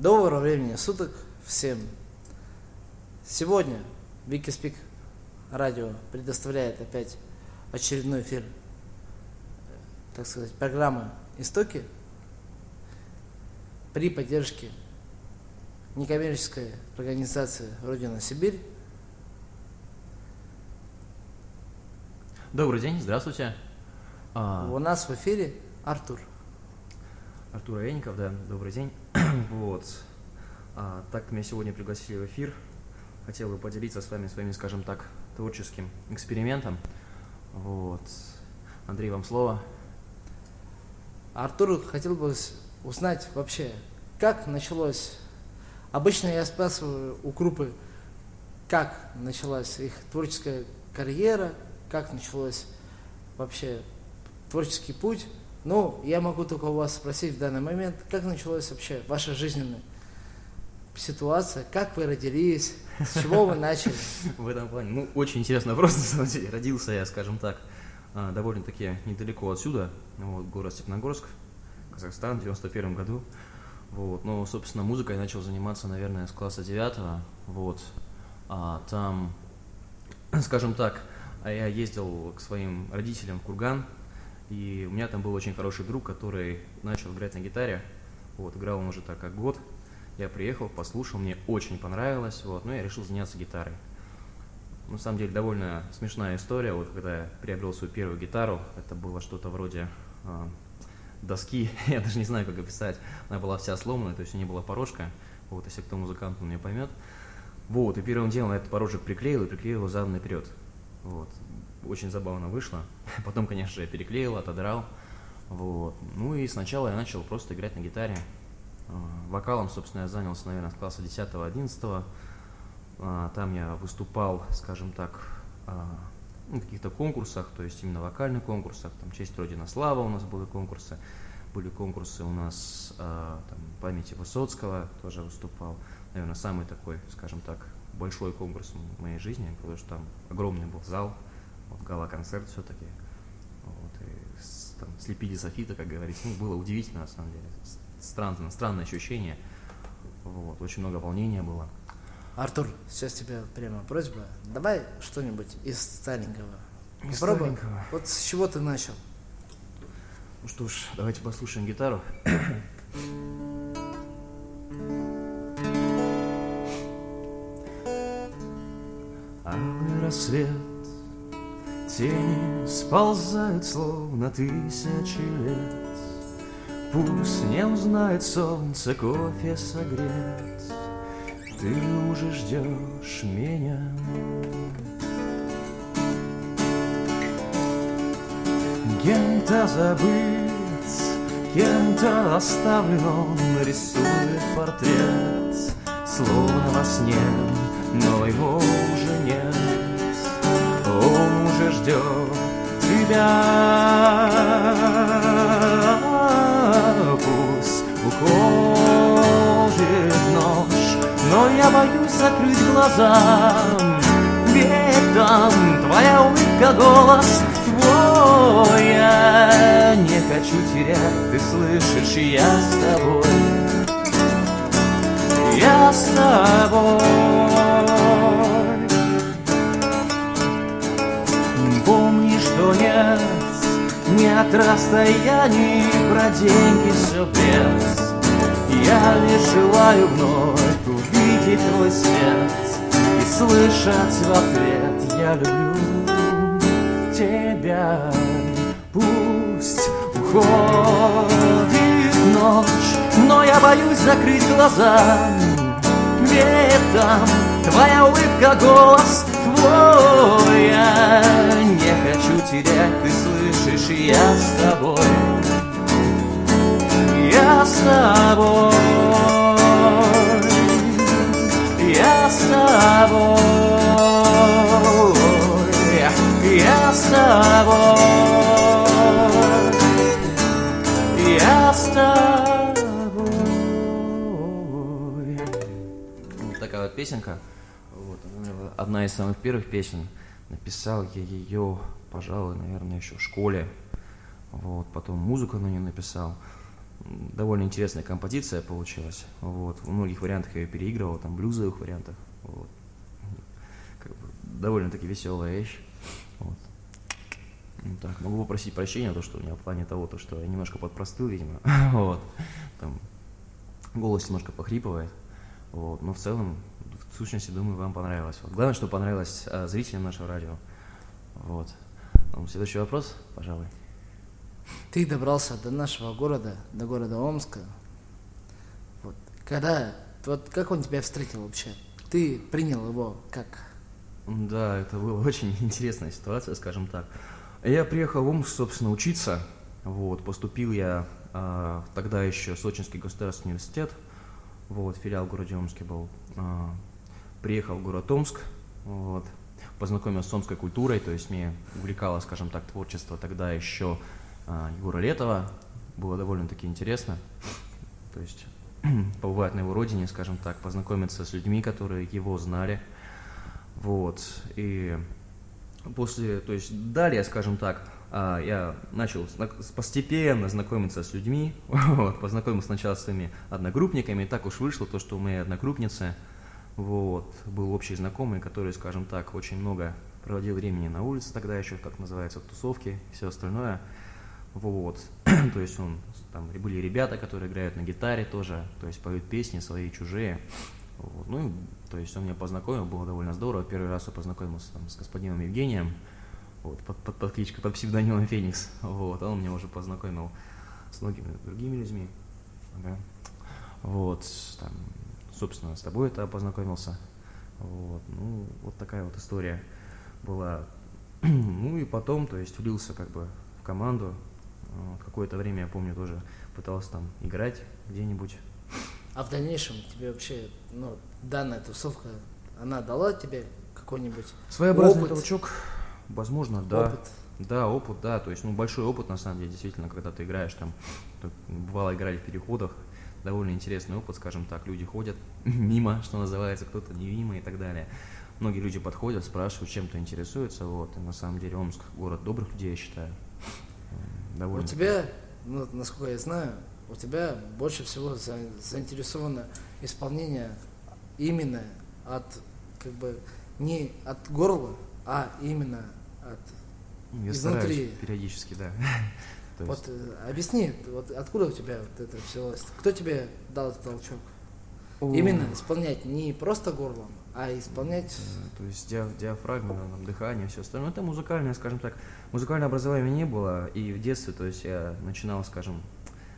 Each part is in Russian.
Доброго времени суток всем. Сегодня Викиспик радио предоставляет опять очередной эфир, так сказать, программы «Истоки» при поддержке некоммерческой организации «Родина Сибирь». Добрый день, здравствуйте. А... У нас в эфире Артур. Артур Овенников, да, добрый день. вот. А, так меня сегодня пригласили в эфир. Хотел бы поделиться с вами своим, скажем так, творческим экспериментом. Вот. Андрей, вам слово. Артур хотел бы узнать вообще, как началось. Обычно я спрашиваю у группы, как началась их творческая карьера, как началось вообще творческий путь. Ну, я могу только у вас спросить в данный момент, как началась вообще ваша жизненная ситуация, как вы родились, с чего вы начали? В этом плане, ну, очень интересный вопрос, на самом деле. Родился я, скажем так, а, довольно-таки недалеко отсюда, вот, город Степногорск, Казахстан, в 91 году. Вот, но, собственно, музыкой я начал заниматься, наверное, с класса 9 вот, а там, скажем так, я ездил к своим родителям в Курган, и у меня там был очень хороший друг, который начал играть на гитаре. Вот, играл он уже так как год. Я приехал, послушал, мне очень понравилось, вот, ну я решил заняться гитарой. На самом деле довольно смешная история, вот когда я приобрел свою первую гитару, это было что-то вроде э, доски, я даже не знаю, как описать, она была вся сломанная, то есть у нее была порожка, вот, если кто музыкант, он меня поймет. Вот, и первым делом я этот порожек приклеил и приклеил его задом наперед. Вот, очень забавно вышло. Потом, конечно же, я переклеил, отодрал. Вот. Ну и сначала я начал просто играть на гитаре. А, вокалом, собственно, я занялся, наверное, с класса 10-11. А, там я выступал, скажем так, а, на каких-то конкурсах, то есть именно вокальных конкурсах. Там «Честь Родина Слава» у нас были конкурсы. Были конкурсы у нас там, памяти Высоцкого, тоже выступал. Наверное, самый такой, скажем так, большой конкурс в моей жизни, потому что там огромный был зал, вот, гала-концерт все-таки. Вот, и с, там, слепили софита, как говорится. Ну, было удивительно, на самом деле. Странно, странное ощущение. Вот, очень много волнения было. Артур, сейчас тебе прямо просьба. Давай что-нибудь из старенького. Из старенького. Вот с чего ты начал? Ну что ж, давайте послушаем гитару. Алый рассвет Тени сползают, словно тысячи лет. Пусть не узнает солнце кофе согрет, Ты уже ждешь меня. Кем-то забыт, кем-то оставлен, Рисует портрет, словно во сне, Но его уже нет ждет тебя. Пусть уходит ночь, но я боюсь закрыть глаза. Ведь твоя улыбка, голос твой Я не хочу терять, ты слышишь, я с тобой Я с тобой Нет расстояний, про деньги все без. Я лишь желаю вновь увидеть твой свет И слышать в ответ Я люблю тебя Пусть уходит ночь Но я боюсь закрыть глаза. Там твоя улыбка, голос твой Я не хочу терять, ты слышишь, я с тобой. Я с тобой. Я с тобой. Я с тобой. Я с тобой. Такая вот песенка одна из самых первых песен. Написал я ее, пожалуй, наверное, еще в школе. Вот, потом музыку на нее написал. довольно интересная композиция получилась. Вот. В многих вариантах я ее переигрывал, там блюзовых вариантах. Вот. Как бы, довольно-таки веселая вещь. Вот. Ну, так, могу попросить прощения, то, что у меня в плане того, то, что я немножко подпростыл, видимо. вот. Там голос немножко похрипывает. Вот. Но в целом, в сущности, думаю, вам понравилось. Вот. Главное, что понравилось а, зрителям нашего радио. Вот. Ну, следующий вопрос, пожалуй. Ты добрался до нашего города, до города Омска. Вот. Когда, вот как он тебя встретил вообще? Ты принял его как? Да, это была очень интересная ситуация, скажем так. Я приехал в Омск, собственно, учиться. Вот, поступил я а, тогда еще Сочинский государственный университет. Вот, филиал в городе Омске был. А, приехал в город Омск. Вот, познакомился с омской культурой, то есть мне увлекало, скажем так, творчество тогда еще а, Егора Летова. Было довольно-таки интересно. То есть побывать на его родине, скажем так, познакомиться с людьми, которые его знали. Вот. И после, то есть далее, скажем так, а, я начал постепенно знакомиться с людьми, вот, познакомился сначала с своими одногруппниками, и так уж вышло то, что у моей одногруппницы вот, был общий знакомый, который, скажем так, очень много проводил времени на улице тогда еще, как называется, тусовки все остальное. Вот. то есть он, там были ребята, которые играют на гитаре тоже, то есть поют песни свои, чужие. Вот. Ну, то есть он меня познакомил, было довольно здорово. Первый раз я познакомился там, с господином Евгением, вот, под, под, под кличкой, под псевдонимом Феникс. Вот, он меня уже познакомил с многими другими людьми. Ага. Вот, там, собственно, с тобой это познакомился. Вот, ну, вот такая вот история была. ну и потом, то есть, влился как бы в команду. Вот, какое-то время, я помню, тоже пытался там играть где-нибудь. А в дальнейшем тебе вообще, ну, данная тусовка, она дала тебе какой-нибудь Своеобразный опыт? толчок, возможно, да. Опыт. Да, опыт, да, то есть, ну, большой опыт, на самом деле, действительно, когда ты играешь там, бывало играли в переходах, довольно интересный опыт, скажем так, люди ходят мимо, что называется, кто-то не мимо и так далее. Многие люди подходят, спрашивают, чем-то интересуются, вот, и на самом деле Омск город добрых людей, я считаю. Довольно у тебя, ну, насколько я знаю, у тебя больше всего за, заинтересовано исполнение именно от, как бы, не от горла, а именно от я изнутри. периодически, да. Вот э, объясни, вот откуда у тебя вот это взялось? Кто тебе дал этот толчок? О. Именно исполнять не просто горлом, а исполнять... То есть диа диафрагма, там, дыхание, все остальное. Это музыкальное, скажем так. Музыкальное образование не было, и в детстве, то есть я начинал, скажем,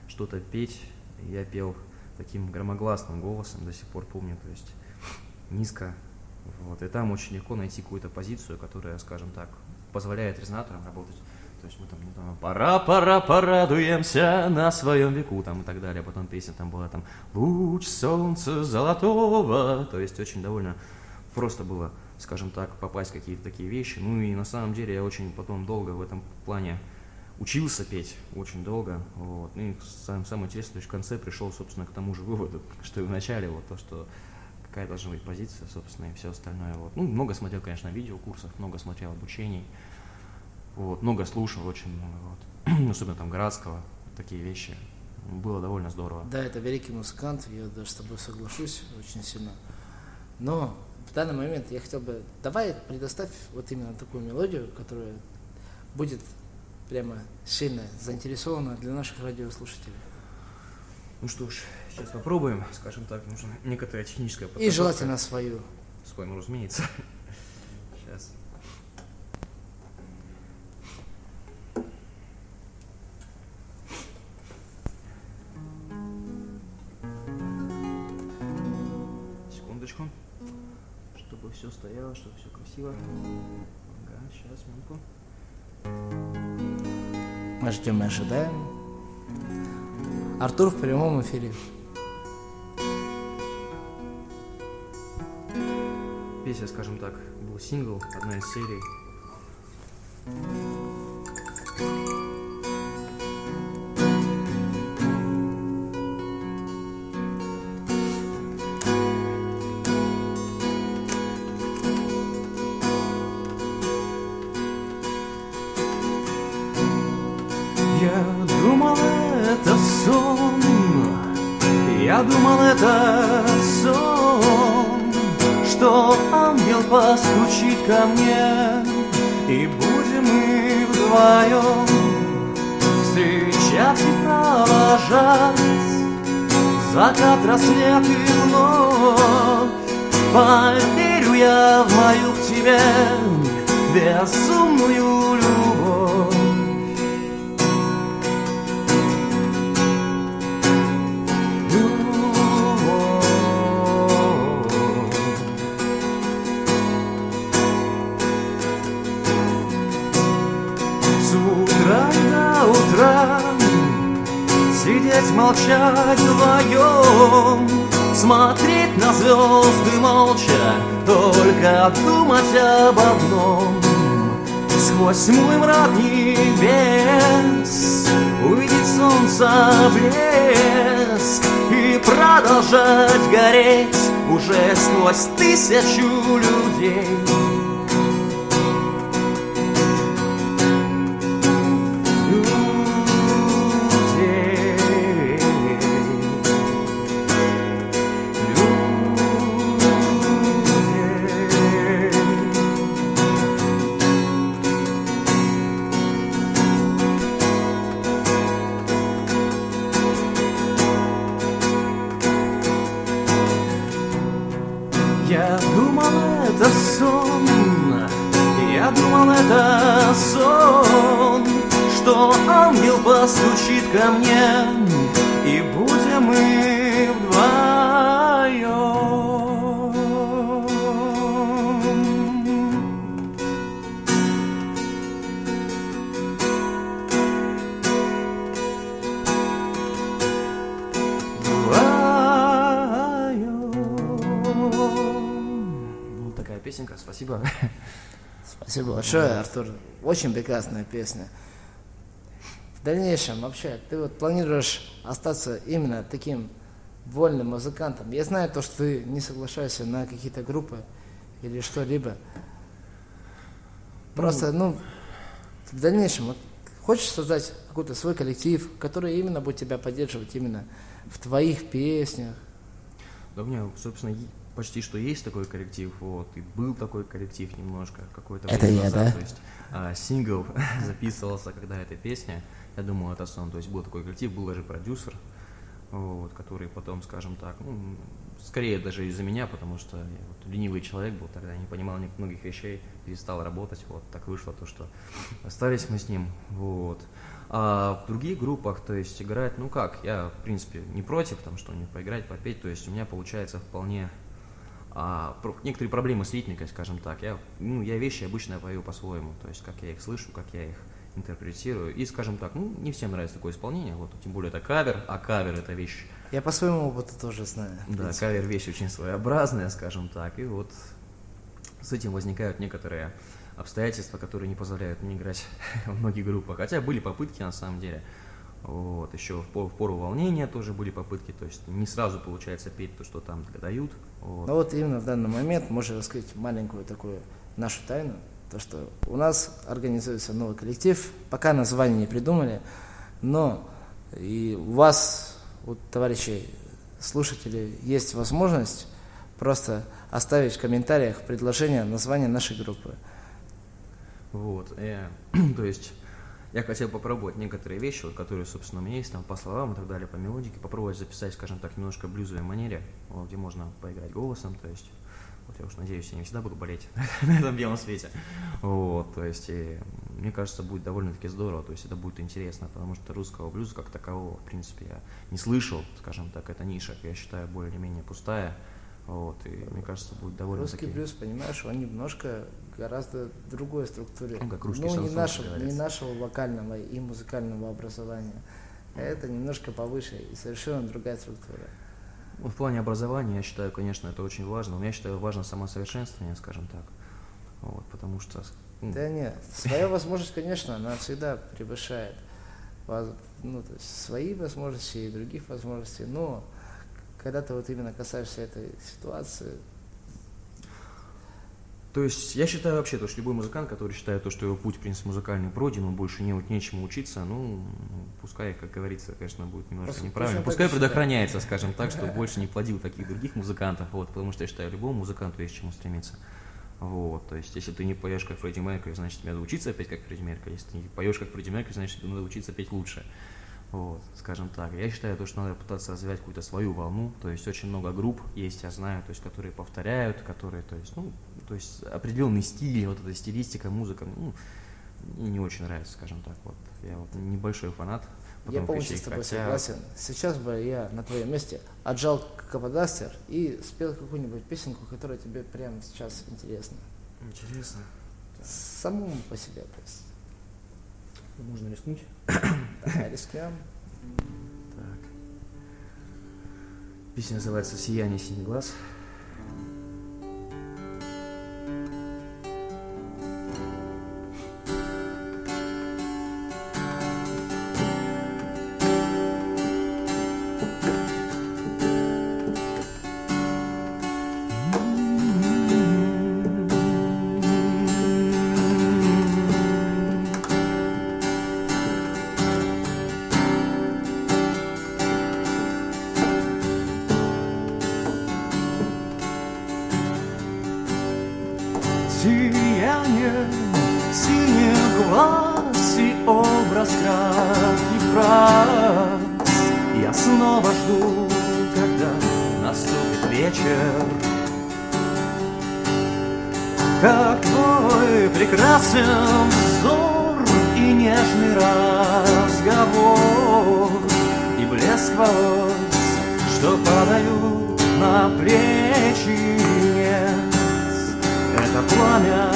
что-то петь, я пел таким громогласным голосом, до сих пор помню, то есть низко. Вот, и там очень легко найти какую-то позицию, которая, скажем так, позволяет резонаторам работать. То есть мы там, ну, там пора, пора, порадуемся на своем веку, там и так далее. Потом песня там была там «Луч солнца золотого». То есть очень довольно просто было, скажем так, попасть в какие-то такие вещи. Ну и на самом деле я очень потом долго в этом плане учился петь очень долго. Вот. Ну и сам, самое интересное, то есть в конце пришел, собственно, к тому же выводу, что и в начале, вот то, что какая должна быть позиция, собственно, и все остальное. Вот. Ну, много смотрел, конечно, видеокурсов, много смотрел обучений, вот, много слушал, очень много, вот. особенно там Градского, такие вещи. Было довольно здорово. Да, это великий музыкант, я даже с тобой соглашусь очень сильно. Но в данный момент я хотел бы, давай предоставь вот именно такую мелодию, которая будет прямо сильно заинтересована для наших радиослушателей. Ну что ж, сейчас попробуем, скажем так, нужно некоторая техническая подготовка. И желательно свою. Свою, ну, разумеется. Сейчас. Стояло, чтобы все красиво. Ага, сейчас, минутку. Мы ждем и ожидаем. Артур в прямом эфире. Песня, скажем так, был сингл, одна из серий. Я думал, это сон, что ангел постучит ко мне, и будем мы вдвоем встречать и провожать закат, рассвет и вновь. Поверю я в мою к тебе безумную молчать вдвоем. Смотреть на звезды молча Только думать об одном. Сквозь мой мрак небес Увидеть солнце блеск И продолжать гореть Уже сквозь тысячу людей что ангел постучит ко мне, и будем мы вдвоем. Вдвоем. Ну, такая песенка, спасибо. Спасибо большое, Артур. Очень прекрасная песня. В дальнейшем вообще ты вот планируешь остаться именно таким вольным музыкантом. Я знаю то, что ты не соглашаешься на какие-то группы или что-либо. Просто, ну, в дальнейшем вот, хочешь создать какой-то свой коллектив, который именно будет тебя поддерживать именно в твоих песнях. Да у меня, собственно, почти что есть такой коллектив, вот, и был такой коллектив немножко какое-то Это я, назад, да? то есть а, сингл записывался, когда эта песня, я думал, это сон, то есть был такой коллектив, был даже продюсер, вот, который потом, скажем так, ну, скорее даже из-за меня, потому что я вот ленивый человек был тогда, не понимал ни- многих вещей, перестал работать, вот, так вышло то, что остались мы с ним, вот. А в других группах, то есть играть, ну как, я, в принципе, не против, там, что не поиграть, попеть, то есть у меня получается вполне а, про- некоторые проблемы с ритмикой, скажем так. Я, ну, я вещи обычно пою по-своему, то есть как я их слышу, как я их интерпретирую. И, скажем так, ну, не всем нравится такое исполнение, вот, тем более это кавер, а кавер это вещь, Я по своему опыту тоже знаю. да, кавер вещь очень своеобразная, скажем так, и вот с этим возникают некоторые обстоятельства, которые не позволяют мне играть в многих группах. Хотя были попытки на самом деле. Вот, еще в пору, в пору волнения тоже были попытки, то есть не сразу получается петь то, что там дают. Вот. Ну вот именно в данный момент можно раскрыть маленькую такую нашу тайну, то что у нас организуется новый коллектив, пока название не придумали, но и у вас, у товарищей слушателей, есть возможность просто оставить в комментариях предложение названия нашей группы. Вот, э, то есть я хотел попробовать некоторые вещи, вот, которые, собственно, у меня есть, там, по словам и так далее, по мелодике, попробовать записать, скажем так, немножко блюзовой манере, вот, где можно поиграть голосом, то есть, вот я уж надеюсь, я не всегда буду болеть на этом белом свете, вот, то есть, и, мне кажется, будет довольно-таки здорово, то есть, это будет интересно, потому что русского блюза как такового, в принципе, я не слышал, скажем так, это ниша, я считаю, более или менее пустая, вот, и мне кажется, будет довольно-таки... Русский блюз, понимаешь, он немножко гораздо другой структуре. Ну, как русский ну, не нашего, не нашего вокального и музыкального образования. Это немножко повыше и совершенно другая структура. Ну, в плане образования, я считаю, конечно, это очень важно. Но я считаю, важно самосовершенствование, скажем так. Вот, потому что... ну, Да нет, своя возможность, конечно, она всегда превышает ну, то есть свои возможности и других возможностей, но когда ты вот именно касаешься этой ситуации, То есть я считаю вообще, то, что любой музыкант, который считает, то, что его путь, в принципе, музыкальный пройден, он больше не, нечему учиться, ну, пускай, как говорится, конечно, будет немножко неправильно. Пускай предохраняется, скажем так, что больше не плодил таких других музыкантов, вот, потому что я считаю, любому музыканту есть к чему стремиться. Вот, то есть, если ты не поешь как Фредди Меркьюри, значит, тебе надо учиться петь как Фредди Меркьюри. Если ты не поешь как Фредди Меркьюри, значит, тебе надо учиться петь лучше. Вот, скажем так. Я считаю, то, что надо пытаться развивать какую-то свою волну. То есть очень много групп есть, я знаю, то есть, которые повторяют, которые, то есть, ну, то есть определенный стиль, вот эта стилистика, музыка, ну, мне не очень нравится, скажем так. Вот. Я вот небольшой фанат. Я полностью с тобой хотя- согласен. Сейчас бы я на твоем месте отжал каподастер и спел какую-нибудь песенку, которая тебе прямо сейчас интересна. Интересно. Самому по себе, то есть. Можно рискнуть. Рискнем. Так. Песня называется «Сияние синий глаз». Сияние синих глаз и образ краткий фраз. Я снова жду, когда наступит вечер. Как твой прекрасен взор и нежный разговор И блеск волос, что падают на плечи это пламя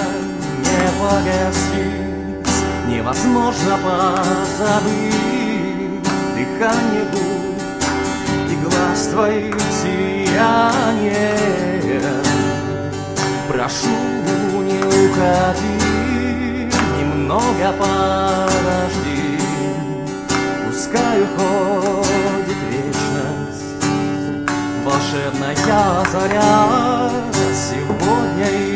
не погасить, невозможно позабыть дыхание губ и глаз твоих сияние. Прошу, не уходи, немного подожди, пускай уходит вечность. Волшебная заря сегодня и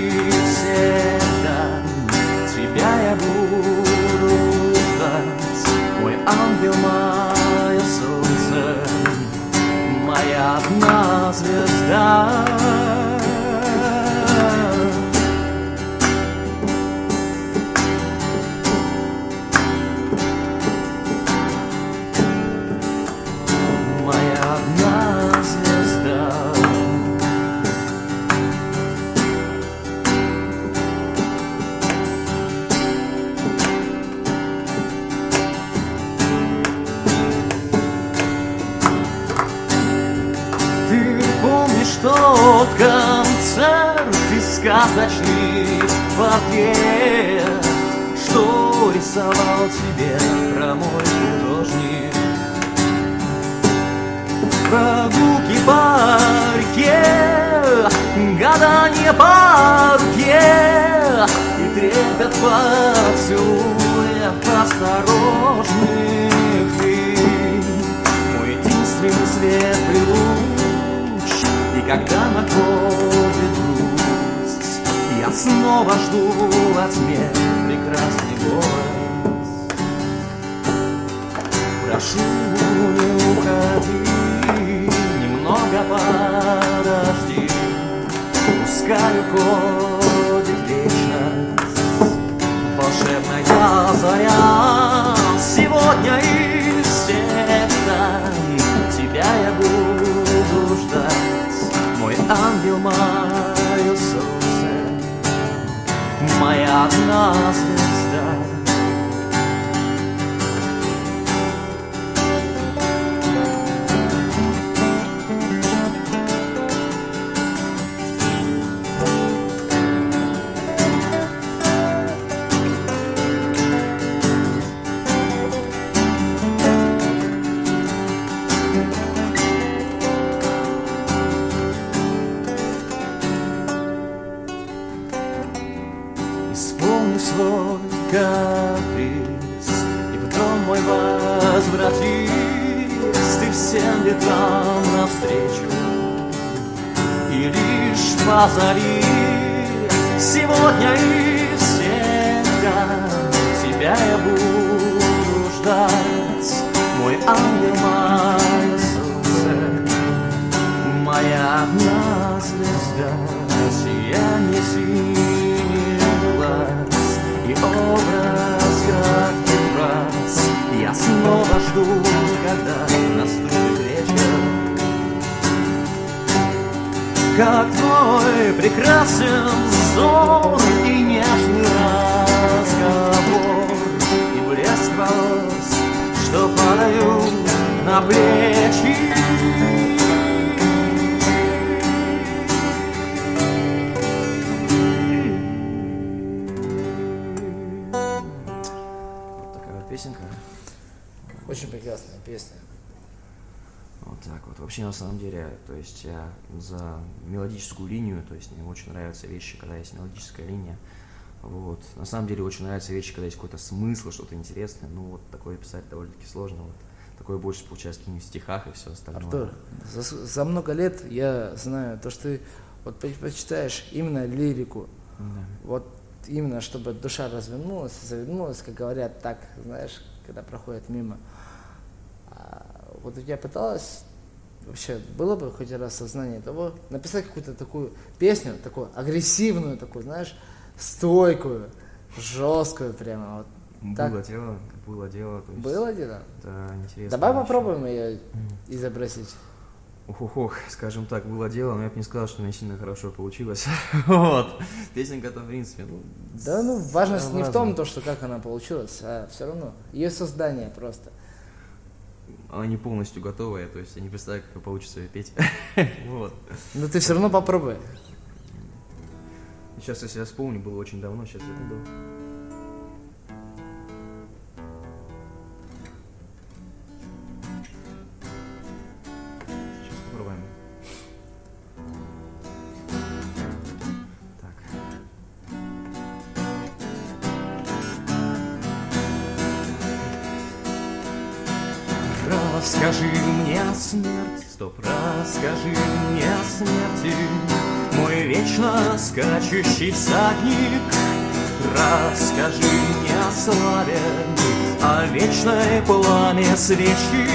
love. Сказочный портрет, что рисовал тебе про мой художник? Прогулки по реке, гадание по руке И трепет поцелуев осторожных ты. Мой единственный светлый луч И когда находит грусть Я снова жду во тьме прекрасный голос. Прошу, не уходи, немного подожди, Пускай уходит вечность, волшебная заря. Сегодня и всегда тебя я буду ждать, Мой ангел, мое моя одна снова жду, когда наступит вечер, как твой прекрасен сон и нежный разговор и блеск волос, что падают на плечи. Очень прекрасная песня. Вот так вот. Вообще, на самом деле, то есть я за мелодическую линию, то есть мне очень нравятся вещи, когда есть мелодическая линия. Вот. На самом деле очень нравятся вещи, когда есть какой-то смысл, что-то интересное. Ну вот такое писать довольно-таки сложно. Вот. Такое больше получается в стихах и все остальное. Артур, за, за много лет я знаю то, что ты вот предпочитаешь именно лирику. Да. Вот именно, чтобы душа развернулась, завернулась, как говорят так, знаешь, когда проходят мимо. Вот тебя пыталась вообще было бы хоть раз сознание того, написать какую-то такую песню, такую агрессивную, такую, знаешь, стойкую, жесткую прямо. Вот. Так. Было дело, было дело. То есть, Было дело? Да, интересно. Давай очень. попробуем ее изобразить. Ох, ох, скажем так, было дело, но я бы не сказал, что у меня сильно хорошо получилось. вот. Песенка-то, в принципе, ну... Да, ну, важность не в том, то, что как она получилась, а все равно ее создание просто. Она не полностью готовая, то есть я не представляю, как получится ее петь. вот. Но ты все равно попробуй. Сейчас, если я вспомню, было очень давно, сейчас я буду. Расскажи мне о смерти, стоп, расскажи мне о смерти, мой вечно скачущий всадник. Расскажи мне о славе, о вечной пламя свечи.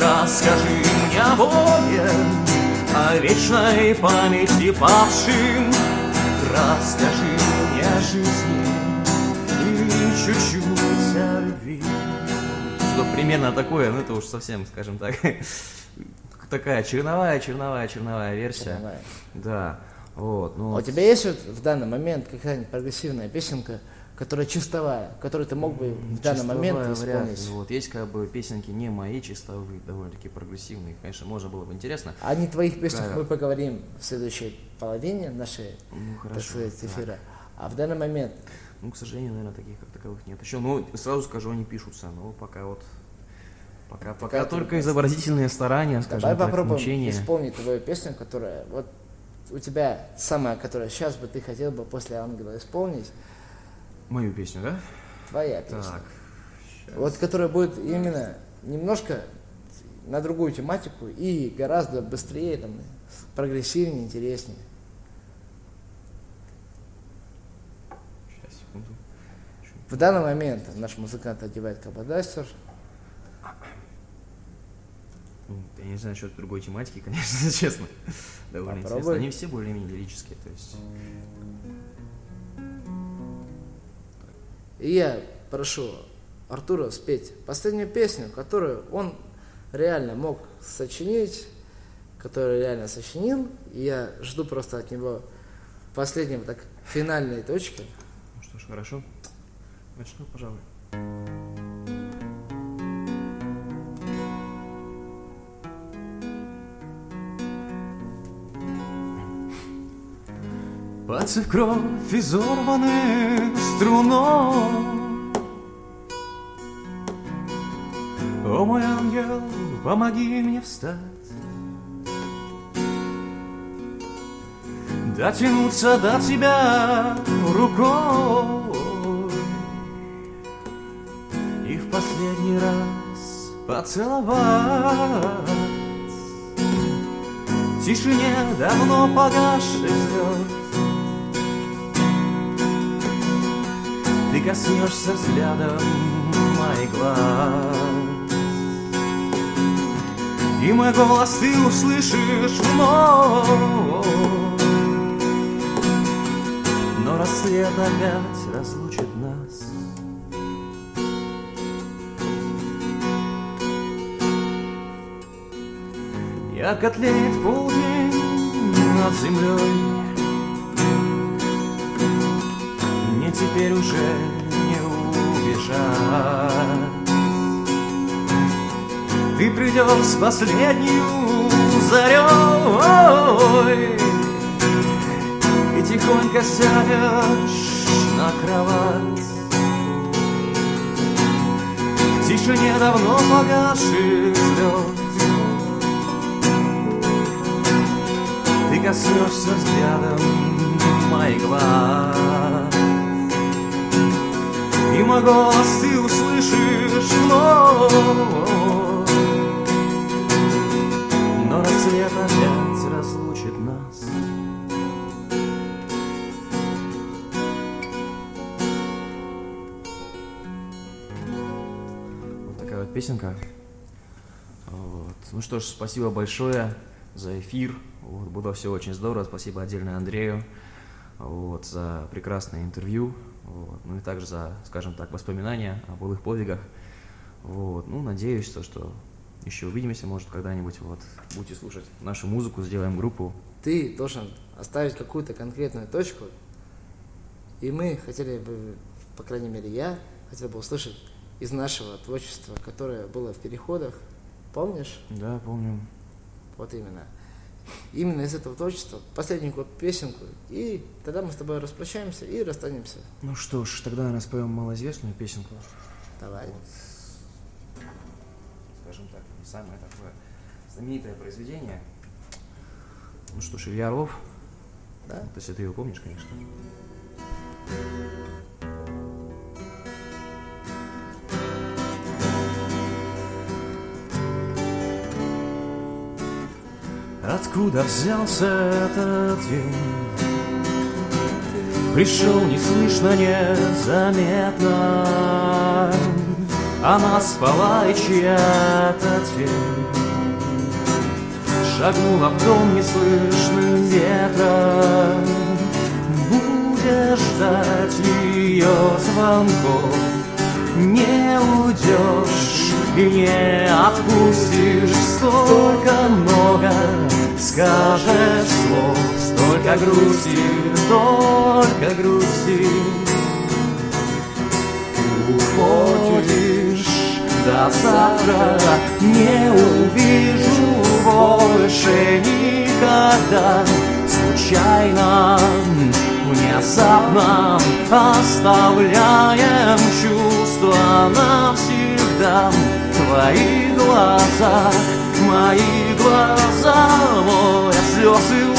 Расскажи мне о Боге, о вечной памяти павшим. Расскажи мне о жизни и чуть-чуть о любви. Что примерно такое, ну это уж совсем, скажем так, такая черновая, черновая, черновая версия. Черновая. Да, вот, ну... А у тебя есть вот в данный момент какая-нибудь прогрессивная песенка, которая чистовая, которую ты мог бы в данный момент Чистовая ли. исполнить? Вот, есть как бы песенки не мои, чистовые, довольно-таки прогрессивные. Конечно, можно было бы интересно. О не твоих песнях Да. мы поговорим в следующей половине нашей, Ну, так хорошо. сказать, так. эфира. А в данный момент Ну, к сожалению, наверное, таких как таковых нет. Еще, ну, сразу скажу, они пишутся, но пока вот... Пока, пока, Пока только изобразительные старания, скажем давай так, попробуем мучения. исполнить твою песню, которая вот у тебя самая, которая сейчас бы ты хотел бы после ангела исполнить, Мою песню, да? твоя песня. Так. щас. Вот которая будет именно немножко на другую тематику и гораздо быстрее, там, прогрессивнее, интереснее. Сейчас, секунду. В данный момент наш музыкант одевает кабадастер. Я не знаю насчет другой тематики, конечно, честно. Довольно Попробуй. интересно. Они все более-менее лирические, то есть... И я прошу Артура спеть последнюю песню, которую он реально мог сочинить, которую реально сочинил. И я жду просто от него последнего так финальной точки. Ну что ж, хорошо. Начну, пожалуй. Пальцы в кровь изорваны струной. О, мой ангел, помоги мне встать. Дотянуться до тебя рукой последний раз поцеловать. В тишине давно погаших звезд Ты коснешься взглядом моих глаз. И мой голос ты услышишь вновь. Но рассвет опять разлучит Ярко тлеет полдень над землей. Мне теперь уже не убежать. Ты придешь с последнюю зарей И тихонько сядешь на кровать. В тишине давно погасших слез коснешься взглядом моих глаз И мой голос ты услышишь вновь Но рассвет опять разлучит нас Вот такая вот песенка. Вот. Ну что ж, спасибо большое за эфир. Вот, было все очень здорово. Спасибо отдельно Андрею вот, за прекрасное интервью. Вот. Ну и также за, скажем так, воспоминания о былых подвигах. Вот. Ну, надеюсь, то, что еще увидимся, может, когда-нибудь. Вот. Будете слушать нашу музыку, сделаем группу. Ты должен оставить какую-то конкретную точку, и мы хотели бы, по крайней мере, я хотел бы услышать из нашего творчества, которое было в переходах, помнишь? Да, помню. Вот именно. Именно из этого творчества последнюю вот песенку, и тогда мы с тобой распрощаемся и расстанемся. Ну что ж, тогда, наверное, споем малоизвестную песенку. Давай. скажем так, самое такое знаменитое произведение. Ну что ж, Илья Орлов. Да? Вот, если ты его помнишь, конечно. Откуда взялся этот день? Пришел неслышно, незаметно. Она спала, и чья-то тень Шагнула в дом неслышным ветром. Будешь ждать ее звонков Не уйдешь и не отпустишь. Столько много скажешь слов Столько грусти, столько грусти. Уходишь до завтра Не увижу больше никогда. Случайно, внезапно Оставляем чувства навсегда. Твои глаза, мои глаза Море слез и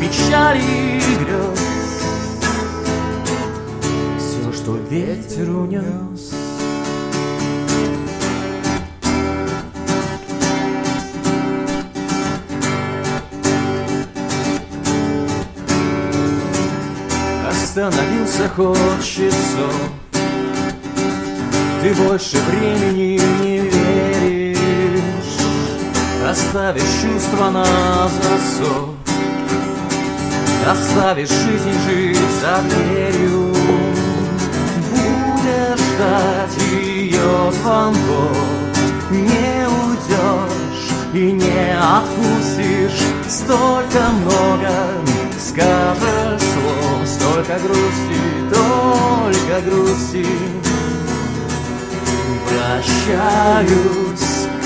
печали грез. Все, что ветер унес Остановился ход часов Ты больше времени не веришь Оставишь чувства на засов Оставишь жизнь жить за дверью. Будешь ждать ее звонков. Не уйдешь и не отпустишь. Столько много скажешь слов Столько грусти, только грусти. Прощаюсь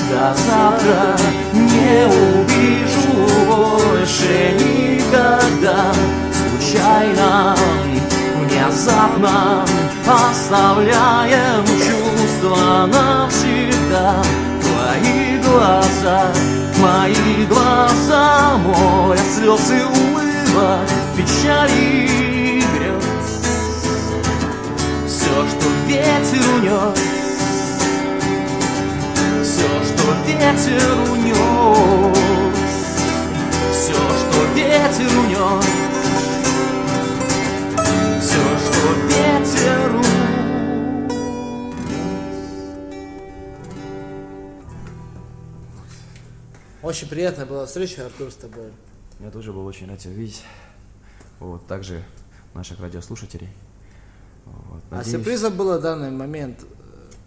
до завтра Не увижу больше никогда. Случайно, внезапно Оставляем чувства навсегда. Твои глаза, мои глаза Море слез и улыбок, печали и грез. Все, что ветер унес ветер унес Все, что ветер унес Все, что ветер унес Очень приятная была встреча, Артур, с тобой. Я тоже был очень рад тебя видеть. Вот, также наших радиослушателей. Вот, а надеюсь... А сюрпризом было в данный момент э,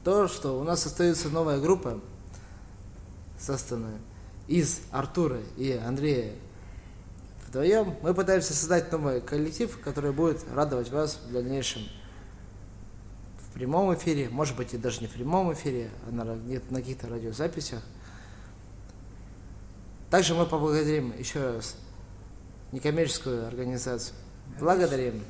то, что у нас остается новая группа – созданная из Артура и Андрея. Вдвоем мы пытаемся создать новый коллектив, который будет радовать вас в дальнейшем в прямом эфире, может быть и даже не в прямом эфире, а на, на каких-то радиозаписях. Также мы поблагодарим еще раз некоммерческую организацию. Благодарим.